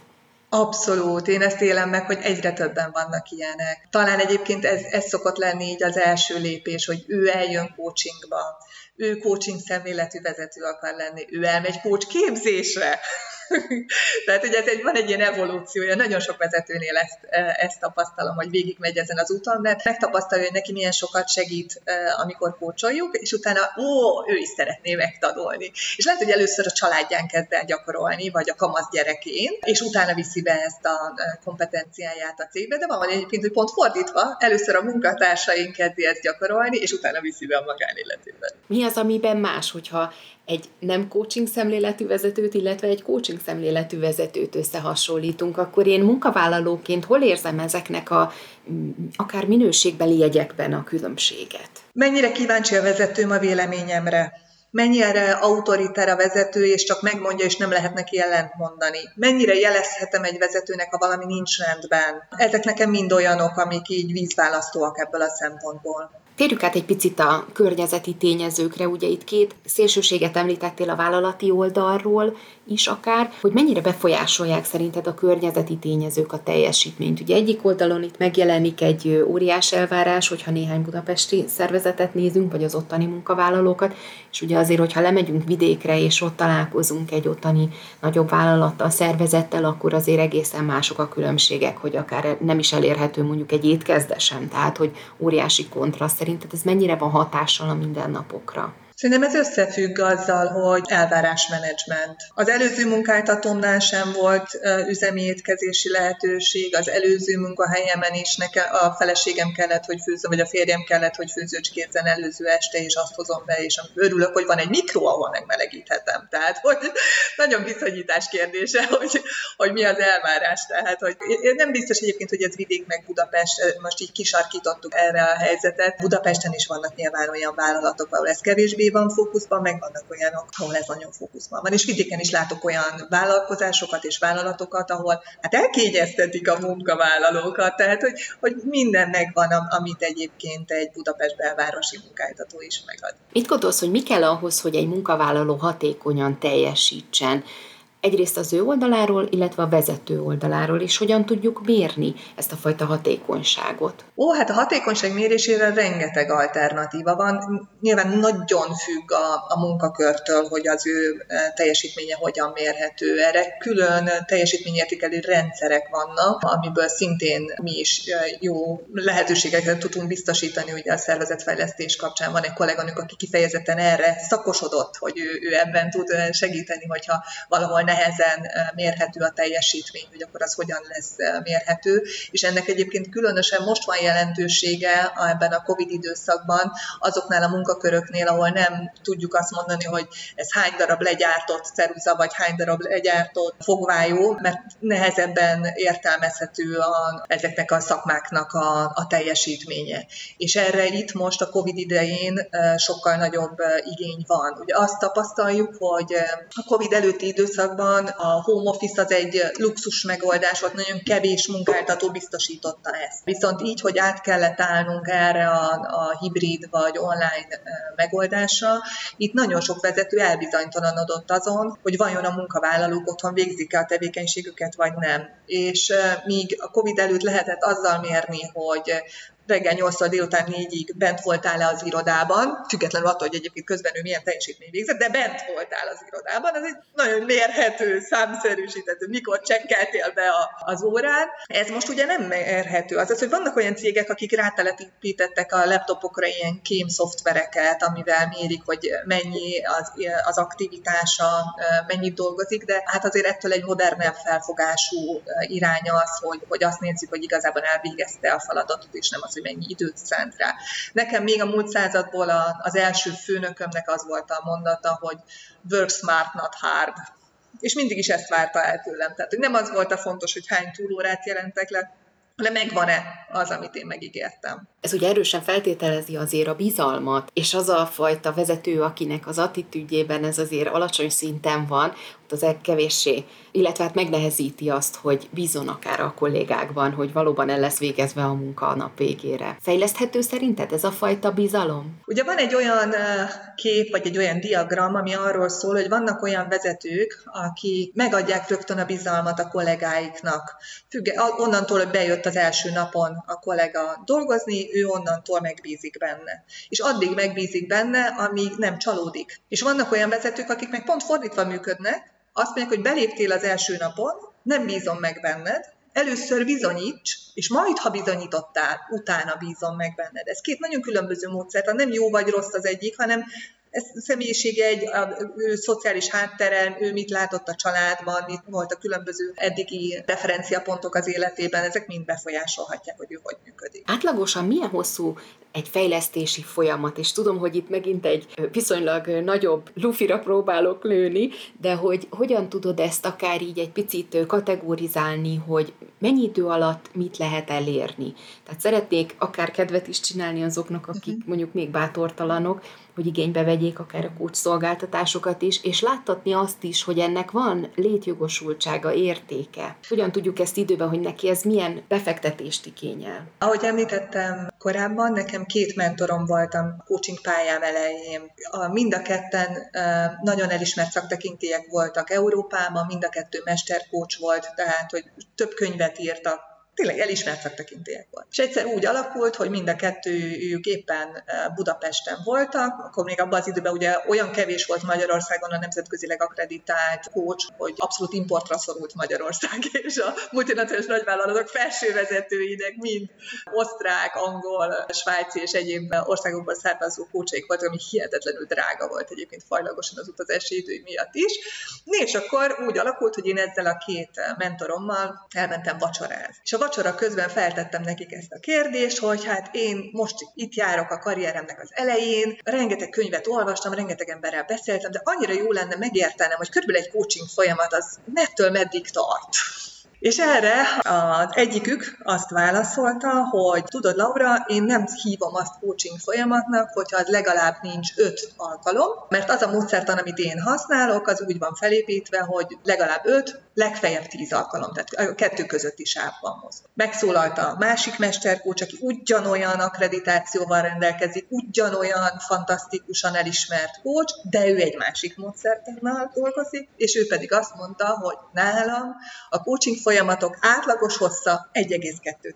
Abszolút, én ezt élem meg, hogy egyre többen vannak ilyenek. Talán egyébként ez, ez szokott lenni így az első lépés, hogy ő eljön coachingba, ő coaching szemléletű vezető akar lenni, ő elmegy coach képzésre. Tehát ugye ez egy, van egy ilyen evolúciója, nagyon sok vezetőnél ezt, e, ezt tapasztalom, hogy végigmegy ezen az úton, mert megtapasztalja, hogy neki milyen sokat segít, e, amikor kócsoljuk, és utána, ó, ő is szeretné megtanulni. És lehet, hogy először a családján kezd el gyakorolni, vagy a kamasz gyerekén, és utána viszi be ezt a e, kompetenciáját a cégbe, de van egyébként, hogy pont fordítva, először a munkatársaink kezdi ezt gyakorolni, és utána viszi be a magánéletében. Mi az, amiben más, hogyha egy nem coaching szemléletű vezetőt, illetve egy coaching szemléletű vezetőt összehasonlítunk, akkor én munkavállalóként hol érzem ezeknek a mm, akár minőségbeli jegyekben a különbséget? Mennyire kíváncsi a vezetőm a véleményemre? mennyire autoriter a vezető, és csak megmondja, és nem lehet neki ellent mondani. Mennyire jelezhetem egy vezetőnek, ha valami nincs rendben. Ezek nekem mind olyanok, amik így vízválasztóak ebből a szempontból. Térjük át egy picit a környezeti tényezőkre, ugye itt két szélsőséget említettél a vállalati oldalról is akár, hogy mennyire befolyásolják szerinted a környezeti tényezők a teljesítményt. Ugye egyik oldalon itt megjelenik egy óriás elvárás, hogyha néhány budapesti szervezetet nézünk, vagy az ottani munkavállalókat, és ugye azért, hogyha lemegyünk vidékre, és ott találkozunk egy ottani nagyobb vállalattal, szervezettel, akkor azért egészen mások a különbségek, hogy akár nem is elérhető mondjuk egy étkezdesen, tehát hogy óriási kontraszt Szerinted ez mennyire van hatással a mindennapokra? Szerintem ez összefügg azzal, hogy elvárásmenedzsment. Az előző munkáltatómnál sem volt üzemi étkezési lehetőség, az előző munkahelyemen is nekem, a feleségem kellett, hogy főzön, vagy a férjem kellett, hogy főzőcskézzen előző este, és azt hozom be, és örülök, hogy van egy mikro, ahol megmelegíthetem. Tehát, hogy nagyon bizonyítás kérdése, hogy, hogy mi az elvárás. Tehát, hogy nem biztos egyébként, hogy ez vidék meg Budapest, most így kisarkítottuk erre a helyzetet. Budapesten is vannak nyilván olyan vállalatok, ahol ez kevésbé van fókuszban, meg vannak olyanok, ahol ez nagyon fókuszban van. És vidéken is látok olyan vállalkozásokat és vállalatokat, ahol hát elkényeztetik a munkavállalókat, tehát hogy, hogy minden megvan, amit egyébként egy Budapest belvárosi munkáltató is megad. Mit gondolsz, hogy mi kell ahhoz, hogy egy munkavállaló hatékonyan teljesítsen? Egyrészt az ő oldaláról, illetve a vezető oldaláról, és hogyan tudjuk mérni ezt a fajta hatékonyságot? Ó, hát a hatékonyság mérésére rengeteg alternatíva van. Nyilván nagyon függ a, a munkakörtől, hogy az ő e, teljesítménye hogyan mérhető. Erre külön teljesítményértékelő rendszerek vannak, amiből szintén mi is e, jó lehetőségeket tudunk biztosítani. Ugye a szervezetfejlesztés kapcsán van egy kolléganők, aki kifejezetten erre szakosodott, hogy ő, ő ebben tud e, segíteni, hogyha valahol nehezen mérhető a teljesítmény, hogy akkor az hogyan lesz mérhető, és ennek egyébként különösen most van jelentősége ebben a COVID időszakban azoknál a munkaköröknél, ahol nem tudjuk azt mondani, hogy ez hány darab legyártott ceruza, vagy hány darab legyártott fogvájó, mert nehezebben értelmezhető a, ezeknek a szakmáknak a, a teljesítménye. És erre itt most a COVID idején sokkal nagyobb igény van. Ugye azt tapasztaljuk, hogy a COVID előtti időszakban a home office az egy luxus megoldás volt, nagyon kevés munkáltató biztosította ezt. Viszont így, hogy át kellett állnunk erre a, a hibrid vagy online megoldásra, itt nagyon sok vezető elbizonytalanodott azon, hogy vajon a munkavállalók otthon végzik-e a tevékenységüket, vagy nem. És míg a COVID előtt lehetett azzal mérni, hogy reggel 8 délután 4-ig bent voltál-e az irodában, függetlenül attól, hogy egyébként közben ő milyen teljesítmény végzett, de bent voltál az irodában, ez egy nagyon mérhető, számszerűsíthető, mikor csekkeltél be a, az órán. Ez most ugye nem mérhető. Az hogy vannak olyan cégek, akik rátelepítettek a laptopokra ilyen kém szoftvereket, amivel mérik, hogy mennyi az, az aktivitása, mennyit dolgozik, de hát azért ettől egy modernebb felfogású irány az, hogy, hogy azt nézzük, hogy igazából elvégezte a feladatot, és nem az az, hogy mennyi időt szánt rá. Nekem még a múlt századból a, az első főnökömnek az volt a mondata, hogy work smart, not hard. És mindig is ezt várta el tőlem. Tehát hogy nem az volt a fontos, hogy hány túlórát jelentek le, de megvan-e az, amit én megígértem. Ez ugye erősen feltételezi azért a bizalmat, és az a fajta vezető, akinek az attitűdjében ez azért alacsony szinten van, az kevéssé, illetve hát megnehezíti azt, hogy bízon akár a kollégákban, hogy valóban el lesz végezve a munka a nap végére. Fejleszthető szerinted ez a fajta bizalom? Ugye van egy olyan kép, vagy egy olyan diagram, ami arról szól, hogy vannak olyan vezetők, akik megadják rögtön a bizalmat a kollégáiknak. Függe, onnantól, hogy bejött az első napon a kollega dolgozni, ő onnantól megbízik benne. És addig megbízik benne, amíg nem csalódik. És vannak olyan vezetők, akik meg pont fordítva működnek, azt mondják, hogy beléptél az első napon, nem bízom meg benned, először bizonyíts, és majd, ha bizonyítottál, utána bízom meg benned. Ez két nagyon különböző módszer, nem jó vagy rossz az egyik, hanem ez személyisége egy a, ő szociális hátteren, ő mit látott a családban, mit volt a különböző eddigi referenciapontok az életében, ezek mind befolyásolhatják, hogy ő hogy működik. Átlagosan milyen hosszú egy fejlesztési folyamat, és tudom, hogy itt megint egy viszonylag nagyobb lufira próbálok lőni, de hogy hogyan tudod ezt akár így egy picit kategorizálni, hogy mennyi idő alatt mit lehet elérni. Tehát szeretnék akár kedvet is csinálni azoknak, akik uh-huh. mondjuk még bátortalanok, hogy igénybe vegyék akár a kulcs szolgáltatásokat is, és láttatni azt is, hogy ennek van létjogosultsága, értéke. Hogyan tudjuk ezt időben, hogy neki ez milyen befektetést igényel? Ahogy említettem korábban, nekem két mentorom voltam coaching pályám elején. A, mind a ketten nagyon elismert szaktekintélyek voltak Európában, mind a kettő mesterkócs volt, tehát hogy több könyvet írtak, tényleg elismert szaktekintélyek volt. És egyszer úgy alakult, hogy mind a kettőjük éppen Budapesten voltak, akkor még abban az időben ugye olyan kevés volt Magyarországon a nemzetközileg akreditált coach, hogy abszolút importra szorult Magyarország, és a multinacionális nagyvállalatok felső vezetőinek mind osztrák, angol, svájci és egyéb országokban származó coachaik voltak, ami hihetetlenül drága volt egyébként fajlagosan az utazási idő miatt is. És akkor úgy alakult, hogy én ezzel a két mentorommal elmentem vacsorázni. És a vacsora közben feltettem nekik ezt a kérdést, hogy hát én most itt járok a karrieremnek az elején, rengeteg könyvet olvastam, rengeteg emberrel beszéltem, de annyira jó lenne megértenem, hogy körülbelül egy coaching folyamat az mettől meddig tart. És erre az egyikük azt válaszolta, hogy tudod, Laura, én nem hívom azt coaching folyamatnak, hogyha az legalább nincs öt alkalom, mert az a módszertan, amit én használok, az úgy van felépítve, hogy legalább öt, legfeljebb tíz alkalom, tehát a kettő közötti sávban mozog. Megszólalt a másik mesterkócs, aki ugyanolyan akkreditációval rendelkezik, ugyanolyan fantasztikusan elismert kócs, de ő egy másik módszertannal dolgozik, és ő pedig azt mondta, hogy nálam a coaching folyamatok átlagos hossza 1,2.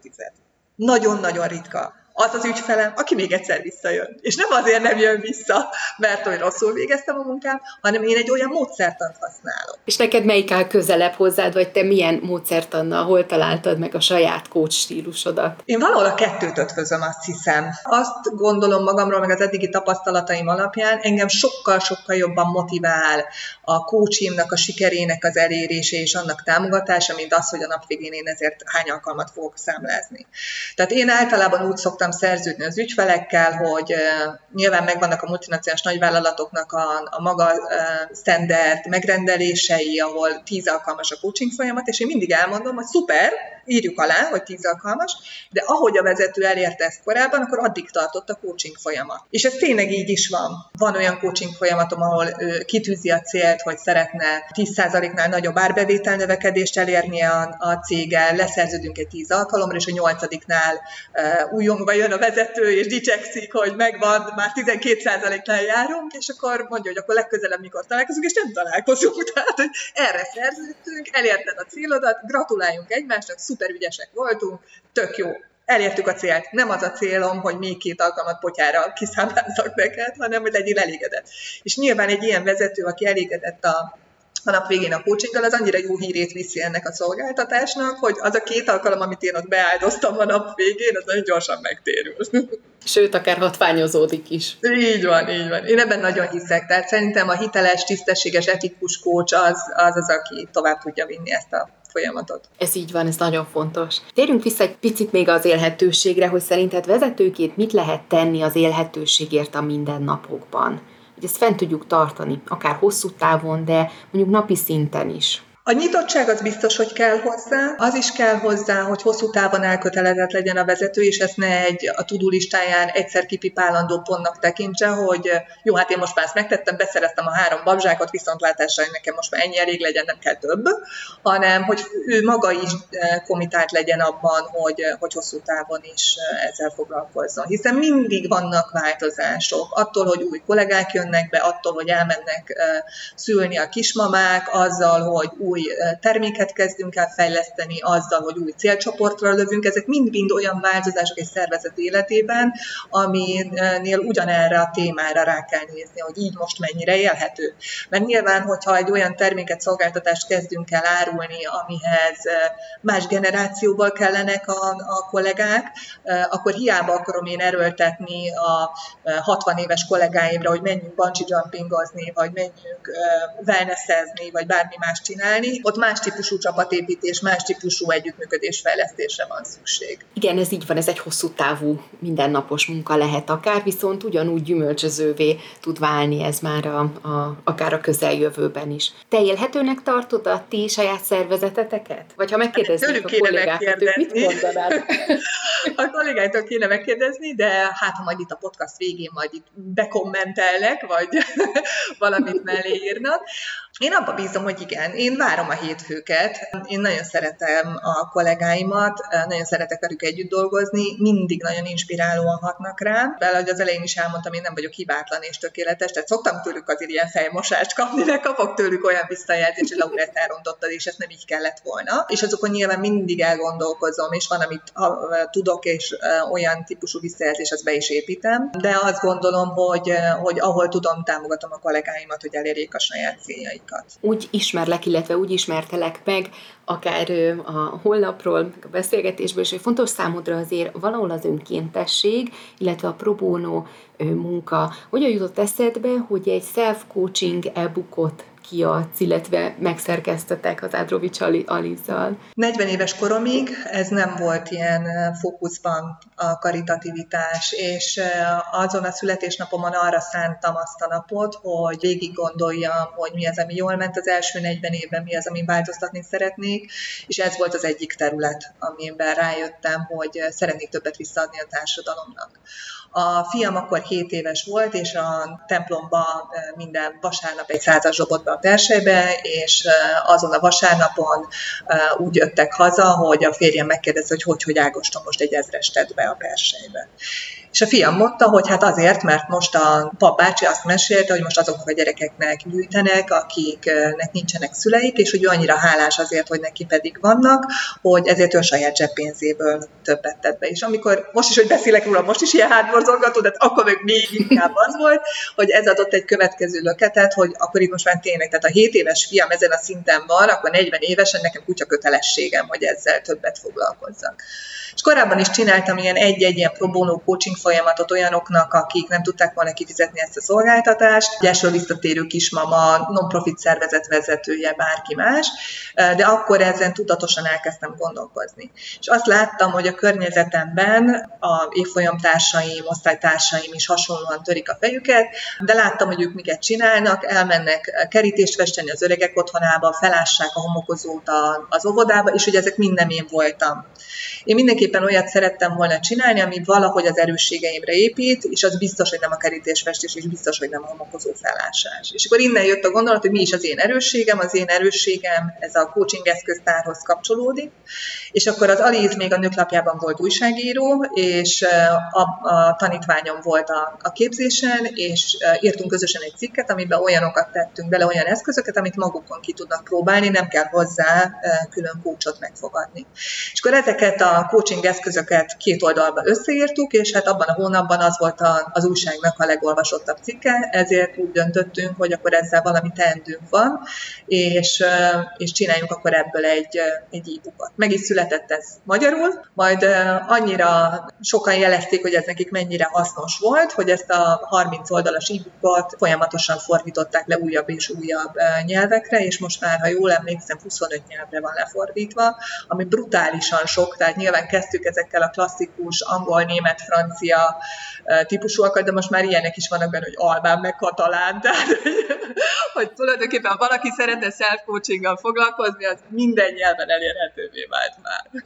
Nagyon-nagyon ritka az az ügyfelem, aki még egyszer visszajön. És nem azért nem jön vissza, mert hogy rosszul végeztem a munkám, hanem én egy olyan módszertant használok. És neked melyik áll közelebb hozzád, vagy te milyen módszertannal, hol találtad meg a saját coach stílusodat? Én valahol a kettőt ötvözöm, azt hiszem. Azt gondolom magamról, meg az eddigi tapasztalataim alapján, engem sokkal-sokkal jobban motivál a coachimnak, a sikerének az elérése és annak támogatása, mint az, hogy a nap végén én ezért hány alkalmat fogok számlázni. Tehát én általában úgy szoktam szerződni az ügyfelekkel, hogy nyilván megvannak a multinacionális nagyvállalatoknak a, a maga standard megrendelései, ahol tíz alkalmas a coaching folyamat, és én mindig elmondom, hogy szuper, írjuk alá, hogy tíz alkalmas, de ahogy a vezető elérte ezt korábban, akkor addig tartott a coaching folyamat. És ez tényleg így is van. Van olyan coaching folyamatom, ahol kitűzi a célt, hogy szeretne 10%-nál nagyobb árbevétel növekedést elérni a, a céggel, leszerződünk egy 10 alkalomra, és a nyolcadiknál uh, újongva jön a vezető, és dicsekszik, hogy megvan, már 12%-nál járunk, és akkor mondja, hogy akkor legközelebb mikor találkozunk, és nem találkozunk. Tehát, hogy erre szerződtünk, elérted a célodat, gratuláljunk egymásnak, szuper ügyesek voltunk, tök jó, elértük a célt. Nem az a célom, hogy még két alkalmat potyára kiszámláztak neked, hanem hogy legyél elégedett. És nyilván egy ilyen vezető, aki elégedett a a nap végén a coachinggal, az annyira jó hírét viszi ennek a szolgáltatásnak, hogy az a két alkalom, amit én ott beáldoztam a nap végén, az nagyon gyorsan megtérül. Sőt, akár hatványozódik is. Így van, így van. Én ebben nagyon hiszek. Tehát szerintem a hiteles, tisztességes, etikus coach az az, az aki tovább tudja vinni ezt a folyamatot. Ez így van, ez nagyon fontos. Térjünk vissza egy picit még az élhetőségre, hogy szerinted vezetőként mit lehet tenni az élhetőségért a mindennapokban? Hogy ezt fent tudjuk tartani, akár hosszú távon, de mondjuk napi szinten is. A nyitottság az biztos, hogy kell hozzá. Az is kell hozzá, hogy hosszú távon elkötelezett legyen a vezető, és ezt ne egy a tudó listáján egyszer kipipálandó pontnak tekintse, hogy jó, hát én most már ezt megtettem, beszereztem a három babzsákot, viszontlátásra nekem most már ennyi elég legyen, nem kell több, hanem hogy ő maga is eh, komitált legyen abban, hogy, eh, hogy hosszú távon is eh, ezzel foglalkozzon. Hiszen mindig vannak változások, attól, hogy új kollégák jönnek be, attól, hogy elmennek szülni a kismamák, azzal, hogy új új terméket kezdünk el fejleszteni, azzal, hogy új célcsoportra lövünk, ezek mind-mind olyan változások egy szervezet életében, aminél ugyanerre a témára rá kell nézni, hogy így most mennyire élhető. Mert nyilván, hogyha egy olyan terméket, szolgáltatást kezdünk el árulni, amihez más generációból kellenek a, a kollégák, akkor hiába akarom én erőltetni a 60 éves kollégáimra, hogy menjünk bungee jumpingozni, vagy menjünk wellnessezni, vagy bármi más csinálni, csinálni, ott más típusú csapatépítés, más típusú együttműködés fejlesztésre van szükség. Igen, ez így van, ez egy hosszú távú, mindennapos munka lehet akár, viszont ugyanúgy gyümölcsözővé tud válni ez már a, a, akár a közeljövőben is. Te élhetőnek tartod a ti saját szervezeteteket? Vagy ha megkérdeznék a kollégákat, ők mit mondanád? a kollégáitól kéne megkérdezni, de hát ha majd itt a podcast végén majd itt bekommentelnek, vagy valamit mellé írnak. Én abba bízom, hogy igen, én várom a hétfőket. Én nagyon szeretem a kollégáimat, nagyon szeretek velük együtt dolgozni, mindig nagyon inspirálóan hatnak rám. Bele, hogy az elején is elmondtam, én nem vagyok hibátlan és tökéletes, tehát szoktam tőlük azért ilyen fejmosást kapni, de kapok tőlük olyan visszajelzést, hogy Laura, elrontottad, és ezt nem így kellett volna. És azokon nyilván mindig elgondolkozom, és van, amit tudok, és olyan típusú visszajelzés, azt be is építem. De azt gondolom, hogy, hogy ahol tudom, támogatom a kollégáimat, hogy elérjék a saját céljaikat. Úgy ismerlek, illetve úgy ismertelek meg, akár a holnapról, a beszélgetésből, és hogy fontos számodra azért valahol az önkéntesség, illetve a pro bono munka. Hogyan jutott eszedbe, hogy egy self-coaching e-bookot kiadsz, illetve megszerkeztetek az Ádrovics Alizzal? 40 éves koromig ez nem volt ilyen fókuszban a karitativitás, és azon a születésnapomon arra szántam azt a napot, hogy végig gondoljam, hogy mi az, ami jól ment az első 40 évben, mi az, ami változtatni szeretnék, és ez volt az egyik terület, amiben rájöttem, hogy szeretnék többet visszaadni a társadalomnak. A fiam akkor 7 éves volt, és a templomba minden vasárnap egy százas zsobotba a persejbe, és azon a vasárnapon úgy jöttek haza, hogy a férjem megkérdezte, hogy hogy, hogy Ágoston most egy ezres tett be a persejbe. És a fiam mondta, hogy hát azért, mert most a papácsi azt mesélte, hogy most azoknak a gyerekeknek gyűjtenek, akiknek nincsenek szüleik, és hogy ő annyira hálás azért, hogy neki pedig vannak, hogy ezért ő saját zseppénzéből többet tett be. És amikor most is, hogy beszélek róla, most is ilyen hátborzongató, de akkor még még inkább az volt, hogy ez adott egy következő löketet, hogy akkor itt most már tényleg, tehát a 7 éves fiam ezen a szinten van, akkor 40 évesen nekem kutya kötelességem, hogy ezzel többet foglalkozzak. És korábban is csináltam ilyen egy-egy ilyen pro bono coaching folyamatot olyanoknak, akik nem tudták volna kifizetni ezt a szolgáltatást, gyásról visszatérő kismama, non-profit szervezet vezetője, bárki más, de akkor ezen tudatosan elkezdtem gondolkozni. És azt láttam, hogy a környezetemben a évfolyamtársaim, osztálytársaim is hasonlóan törik a fejüket, de láttam, hogy ők miket csinálnak, elmennek kerítést festeni az öregek otthonába, felássák a homokozót az óvodába, és hogy ezek minden én voltam. Én mindenképpen olyat szerettem volna csinálni, ami valahogy az erősségeimre épít, és az biztos, hogy nem a kerítésfestés, és biztos, hogy nem a homokozó felásás. És akkor innen jött a gondolat, hogy mi is az én erősségem, az én erősségem ez a coaching eszköztárhoz kapcsolódik, és akkor az Aliz még a nőklapjában volt újságíró, és a, a tanítványom volt a, a képzésen, és írtunk közösen egy cikket, amiben olyanokat tettünk bele, olyan eszközöket, amit magukon ki tudnak próbálni, nem kell hozzá külön kócsot megfogadni. És akkor ezeket a coaching eszközöket két oldalban összeírtuk, és hát abban a hónapban az volt a, az újságnak a legolvasottabb cikke, ezért úgy döntöttünk, hogy akkor ezzel valami teendőnk van, és, és csináljunk akkor ebből egy, egy e-bookot. Meg is született ez magyarul, majd annyira sokan jelezték, hogy ez nekik mennyire hasznos volt, hogy ezt a 30 oldalas e-bookot folyamatosan fordították le újabb és újabb nyelvekre, és most már, ha jól emlékszem, 25 nyelvre van lefordítva, ami brutálisan sok, tehát nyilván kezdtük ezekkel a klasszikus angol, német, francia típusúakat, de most már ilyenek is vannak benne, hogy albán, meg katalán, tehát hogy tulajdonképpen ha valaki szeretne self-coachinggal foglalkozni, az minden nyelven elérhetővé vált már.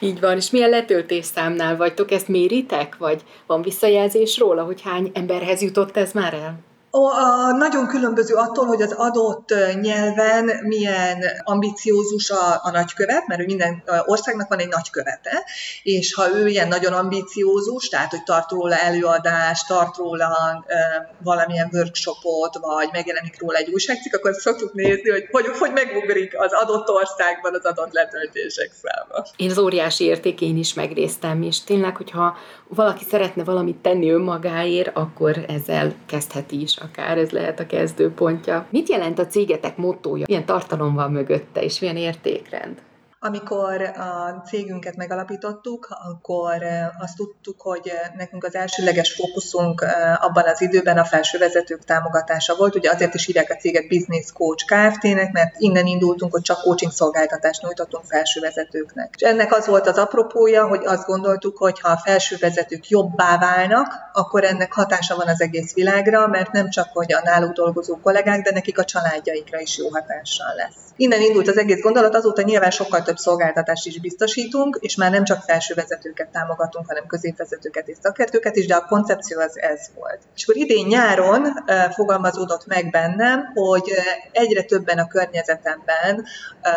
Így van, és milyen letöltésszámnál vagytok, ezt méritek, vagy van visszajelzés róla, hogy hány emberhez jutott ez már el? A, nagyon különböző attól, hogy az adott nyelven milyen ambiciózus a, a nagykövet, mert minden országnak van egy nagykövete, és ha ő ilyen nagyon ambiciózus, tehát hogy tart róla előadást, tart róla e, valamilyen workshopot, vagy megjelenik róla egy újságcikk, akkor szoktuk nézni, hogy hogy, hogy megugrik az adott országban az adott letöltések száma. Én az óriási értékén is megréztem, és tényleg, hogyha valaki szeretne valamit tenni önmagáért, akkor ezzel kezdheti is akár, ez lehet a kezdőpontja. Mit jelent a cégetek mottója? Milyen tartalom van mögötte, és milyen értékrend? Amikor a cégünket megalapítottuk, akkor azt tudtuk, hogy nekünk az elsőleges fókuszunk abban az időben a felsővezetők támogatása volt. Ugye azért is hívják a céget Business Coach Kft-nek, mert innen indultunk, hogy csak coaching szolgáltatást nyújtottunk felsővezetőknek. És ennek az volt az apropója, hogy azt gondoltuk, hogy ha a felsővezetők jobbá válnak, akkor ennek hatása van az egész világra, mert nem csak hogy a náluk dolgozó kollégák, de nekik a családjaikra is jó hatással lesz. Innen indult az egész gondolat, azóta nyilván sokkal több szolgáltatást is biztosítunk, és már nem csak felső vezetőket támogatunk, hanem középvezetőket és szakértőket is, de a koncepció az ez volt. És akkor idén nyáron fogalmazódott meg bennem, hogy egyre többen a környezetemben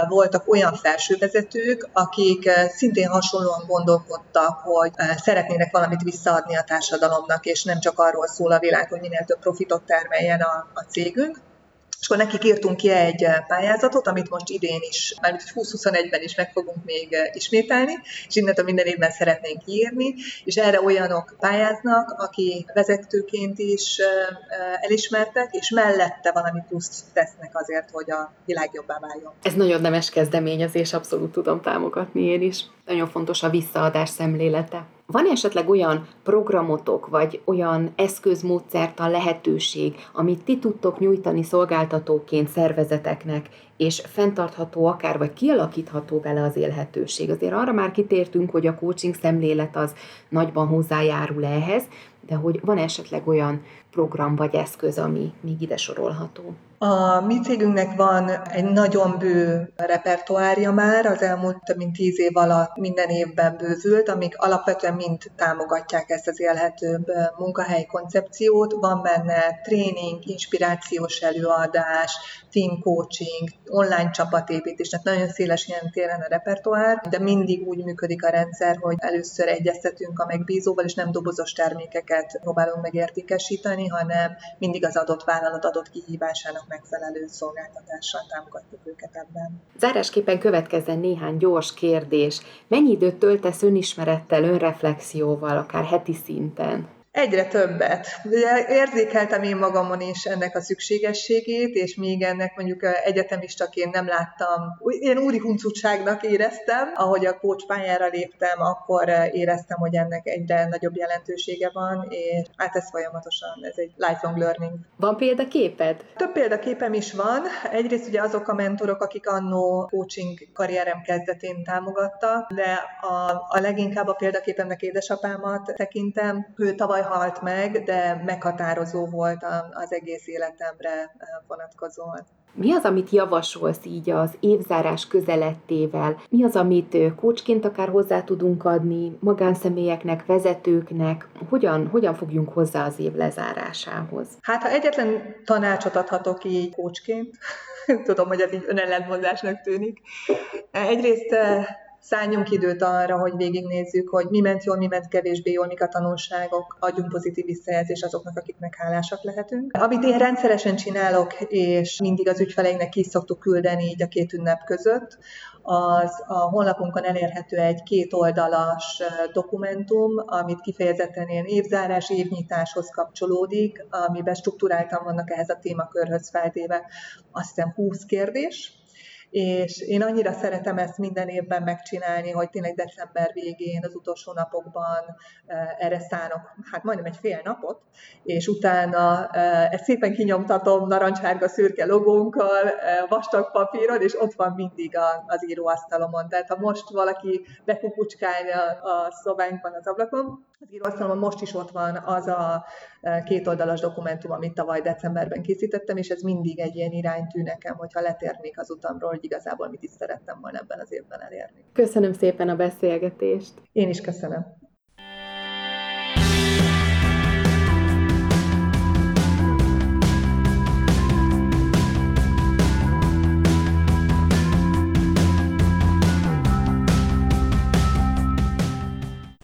voltak olyan felsővezetők, akik szintén hasonlóan gondolkodtak, hogy szeretnének valamit visszaadni a társadalomnak, és nem csak arról szól a világ, hogy minél több profitot termeljen a, a cégünk, és akkor nekik írtunk ki egy eh, pályázatot, amit most idén is, mármint 2021-ben is meg fogunk még eh, ismételni, és innentől minden évben szeretnénk írni, és erre olyanok pályáznak, aki vezetőként is eh, elismertek, és mellette valami pluszt tesznek azért, hogy a világ jobbá váljon. Ez nagyon nemes kezdeményezés, abszolút tudom támogatni én is. Nagyon fontos a visszaadás szemlélete. Van esetleg olyan programotok, vagy olyan eszközmódszertan lehetőség, amit ti tudtok nyújtani szolgáltatóként szervezeteknek, és fenntartható akár, vagy kialakítható vele az élhetőség. Azért arra már kitértünk, hogy a coaching szemlélet az nagyban hozzájárul ehhez, de hogy van esetleg olyan program vagy eszköz, ami még ide sorolható? A mi cégünknek van egy nagyon bő repertoárja már, az elmúlt több mint tíz év alatt minden évben bővült, amik alapvetően mind támogatják ezt az élhetőbb munkahely koncepciót. Van benne tréning, inspirációs előadás, team coaching, online csapatépítés, tehát nagyon széles ilyen téren a repertoár, de mindig úgy működik a rendszer, hogy először egyeztetünk a megbízóval, és nem dobozos termékeket próbálunk megértékesíteni, hanem mindig az adott vállalat adott kihívásának megfelelő szolgáltatással támogatjuk őket ebben. Zárásképpen következzen néhány gyors kérdés. Mennyi időt töltesz önismerettel, önreflexióval, akár heti szinten? Egyre többet. Ugye érzékeltem én magamon is ennek a szükségességét, és még ennek mondjuk egyetemistaként nem láttam, én úri huncutságnak éreztem, ahogy a coach pályára léptem, akkor éreztem, hogy ennek egyre nagyobb jelentősége van, és hát ez folyamatosan, ez egy lifelong learning. Van példaképed? Több példaképem is van. Egyrészt ugye azok a mentorok, akik annó coaching karrierem kezdetén támogattak, de a, a leginkább a példaképemnek édesapámat tekintem. Ő tavaly tavaly halt meg, de meghatározó volt az egész életemre vonatkozóan. Mi az, amit javasolsz így az évzárás közelettével? Mi az, amit kócsként akár hozzá tudunk adni magánszemélyeknek, vezetőknek? Hogyan, hogyan fogjunk hozzá az év lezárásához? Hát, ha egyetlen tanácsot adhatok így kócsként, tudom, hogy ez így önellentmondásnak tűnik. Egyrészt szálljunk időt arra, hogy végignézzük, hogy mi ment jól, mi ment kevésbé jól, mik a tanulságok, adjunk pozitív visszajelzés azoknak, akiknek hálásak lehetünk. Amit én rendszeresen csinálok, és mindig az ügyfeleinknek ki szoktuk küldeni így a két ünnep között, az a honlapunkon elérhető egy kétoldalas dokumentum, amit kifejezetten ilyen évzárás, évnyitáshoz kapcsolódik, amiben struktúráltan vannak ehhez a témakörhöz feltéve azt hiszem 20 kérdés, és én annyira szeretem ezt minden évben megcsinálni, hogy tényleg december végén, az utolsó napokban erre szánok, hát majdnem egy fél napot, és utána ezt szépen kinyomtatom narancsárga szürke logónkkal, vastag papíron, és ott van mindig az íróasztalomon. Tehát ha most valaki bekukucskálja a szobánkban az ablakon, az íróasztalomon most is ott van az a két oldalas dokumentum, amit tavaly decemberben készítettem, és ez mindig egy ilyen iránytű nekem, hogyha letérnék az utamról, hogy igazából mit is szerettem volna ebben az évben elérni. Köszönöm szépen a beszélgetést. Én is köszönöm.